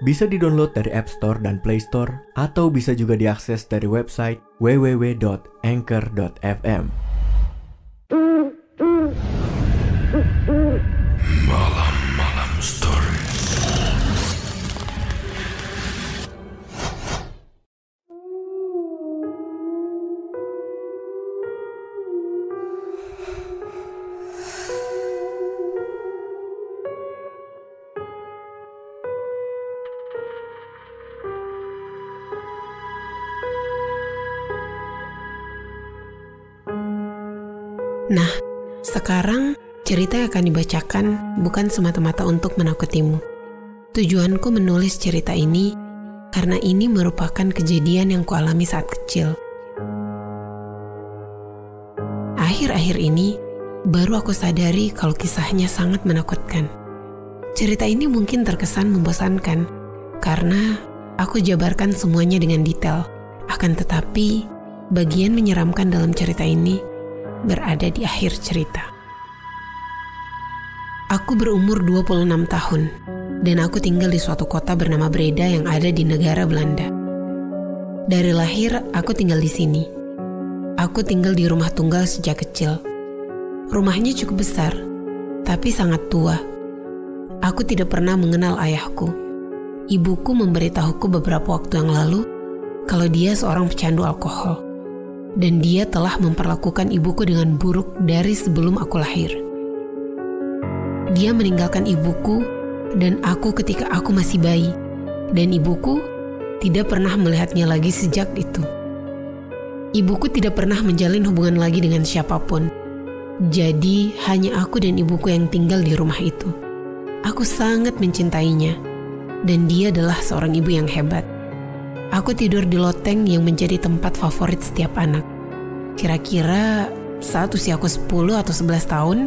Bisa di-download dari App Store dan Play Store atau bisa juga diakses dari website www.anchor.fm. Nah, sekarang cerita yang akan dibacakan bukan semata-mata untuk menakutimu. Tujuanku menulis cerita ini karena ini merupakan kejadian yang kualami saat kecil. Akhir-akhir ini, baru aku sadari kalau kisahnya sangat menakutkan. Cerita ini mungkin terkesan membosankan karena aku jabarkan semuanya dengan detail. Akan tetapi, bagian menyeramkan dalam cerita ini berada di akhir cerita. Aku berumur 26 tahun dan aku tinggal di suatu kota bernama Breda yang ada di negara Belanda. Dari lahir, aku tinggal di sini. Aku tinggal di rumah tunggal sejak kecil. Rumahnya cukup besar, tapi sangat tua. Aku tidak pernah mengenal ayahku. Ibuku memberitahuku beberapa waktu yang lalu kalau dia seorang pecandu alkohol dan dia telah memperlakukan ibuku dengan buruk dari sebelum aku lahir. Dia meninggalkan ibuku dan aku ketika aku masih bayi, dan ibuku tidak pernah melihatnya lagi sejak itu. Ibuku tidak pernah menjalin hubungan lagi dengan siapa pun. Jadi, hanya aku dan ibuku yang tinggal di rumah itu. Aku sangat mencintainya, dan dia adalah seorang ibu yang hebat. Aku tidur di loteng yang menjadi tempat favorit setiap anak. Kira-kira saat usiaku 10 atau 11 tahun,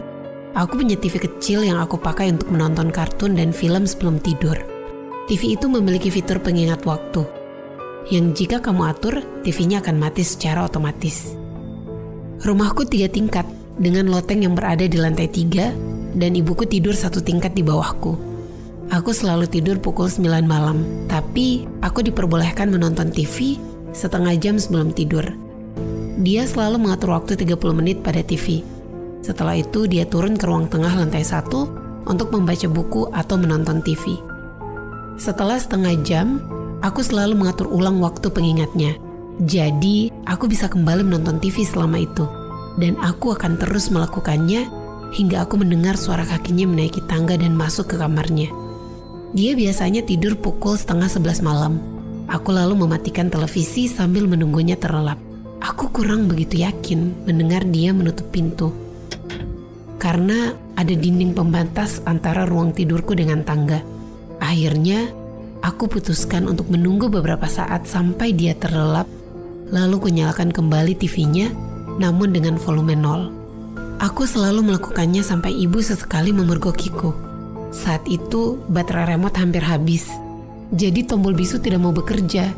aku punya TV kecil yang aku pakai untuk menonton kartun dan film sebelum tidur. TV itu memiliki fitur pengingat waktu, yang jika kamu atur, TV-nya akan mati secara otomatis. Rumahku tiga tingkat, dengan loteng yang berada di lantai tiga, dan ibuku tidur satu tingkat di bawahku. Aku selalu tidur pukul 9 malam, tapi aku diperbolehkan menonton TV setengah jam sebelum tidur. Dia selalu mengatur waktu 30 menit pada TV. Setelah itu dia turun ke ruang tengah lantai satu untuk membaca buku atau menonton TV. Setelah setengah jam, aku selalu mengatur ulang waktu pengingatnya. Jadi, aku bisa kembali menonton TV selama itu. Dan aku akan terus melakukannya hingga aku mendengar suara kakinya menaiki tangga dan masuk ke kamarnya. Dia biasanya tidur pukul setengah sebelas malam. Aku lalu mematikan televisi sambil menunggunya terlelap. Aku kurang begitu yakin mendengar dia menutup pintu. Karena ada dinding pembatas antara ruang tidurku dengan tangga. Akhirnya, aku putuskan untuk menunggu beberapa saat sampai dia terlelap, lalu kunyalakan kembali TV-nya, namun dengan volume nol. Aku selalu melakukannya sampai ibu sesekali memergokiku. Saat itu, baterai remote hampir habis. Jadi tombol bisu tidak mau bekerja.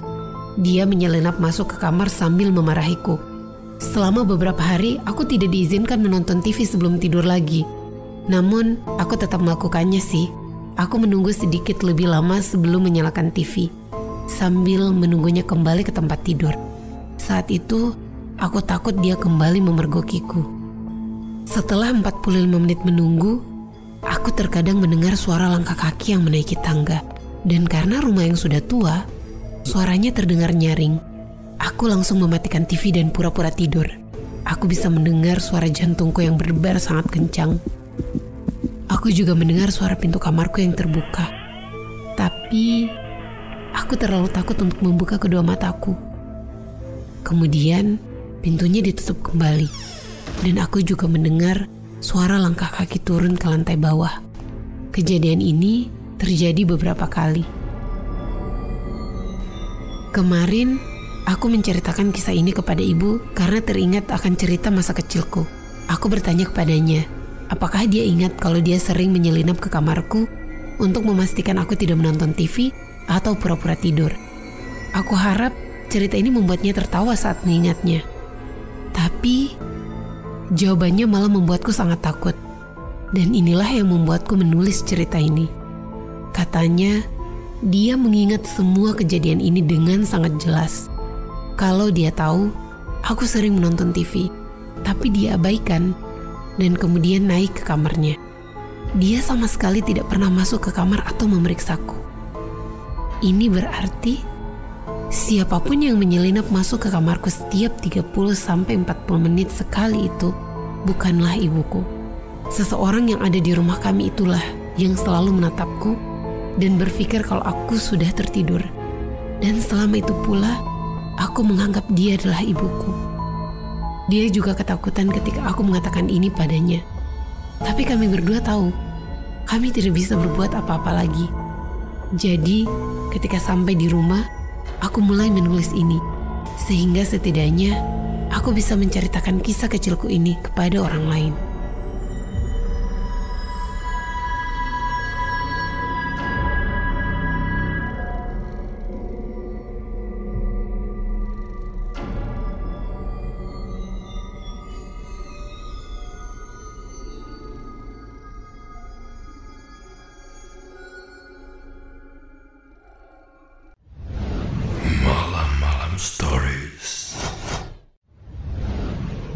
Dia menyelinap masuk ke kamar sambil memarahiku. Selama beberapa hari, aku tidak diizinkan menonton TV sebelum tidur lagi. Namun, aku tetap melakukannya sih. Aku menunggu sedikit lebih lama sebelum menyalakan TV. Sambil menunggunya kembali ke tempat tidur. Saat itu, aku takut dia kembali memergokiku. Setelah 45 menit menunggu, Aku terkadang mendengar suara langkah kaki yang menaiki tangga. Dan karena rumah yang sudah tua, suaranya terdengar nyaring. Aku langsung mematikan TV dan pura-pura tidur. Aku bisa mendengar suara jantungku yang berdebar sangat kencang. Aku juga mendengar suara pintu kamarku yang terbuka. Tapi, aku terlalu takut untuk membuka kedua mataku. Kemudian, pintunya ditutup kembali. Dan aku juga mendengar suara langkah kaki turun ke lantai bawah. Kejadian ini terjadi beberapa kali. Kemarin, Aku menceritakan kisah ini kepada ibu karena teringat akan cerita masa kecilku. Aku bertanya kepadanya, apakah dia ingat kalau dia sering menyelinap ke kamarku untuk memastikan aku tidak menonton TV atau pura-pura tidur. Aku harap cerita ini membuatnya tertawa saat mengingatnya. Tapi jawabannya malah membuatku sangat takut. Dan inilah yang membuatku menulis cerita ini. Katanya, dia mengingat semua kejadian ini dengan sangat jelas. Kalau dia tahu, aku sering menonton TV, tapi dia abaikan dan kemudian naik ke kamarnya. Dia sama sekali tidak pernah masuk ke kamar atau memeriksaku. Ini berarti siapa pun yang menyelinap masuk ke kamarku setiap 30 sampai 40 menit sekali itu bukanlah ibuku. Seseorang yang ada di rumah kami itulah yang selalu menatapku dan berpikir kalau aku sudah tertidur. Dan selama itu pula, aku menganggap dia adalah ibuku. Dia juga ketakutan ketika aku mengatakan ini padanya. Tapi kami berdua tahu, kami tidak bisa berbuat apa-apa lagi. Jadi, ketika sampai di rumah, aku mulai menulis ini. Sehingga setidaknya, aku bisa menceritakan kisah kecilku ini kepada orang lain.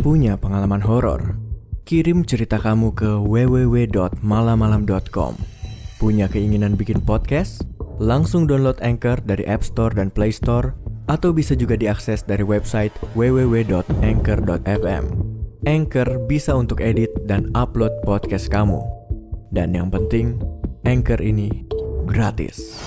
Punya pengalaman horor? Kirim cerita kamu ke www.malamalam.com. Punya keinginan bikin podcast? Langsung download Anchor dari App Store dan Play Store atau bisa juga diakses dari website www.anchor.fm. Anchor bisa untuk edit dan upload podcast kamu. Dan yang penting, Anchor ini gratis.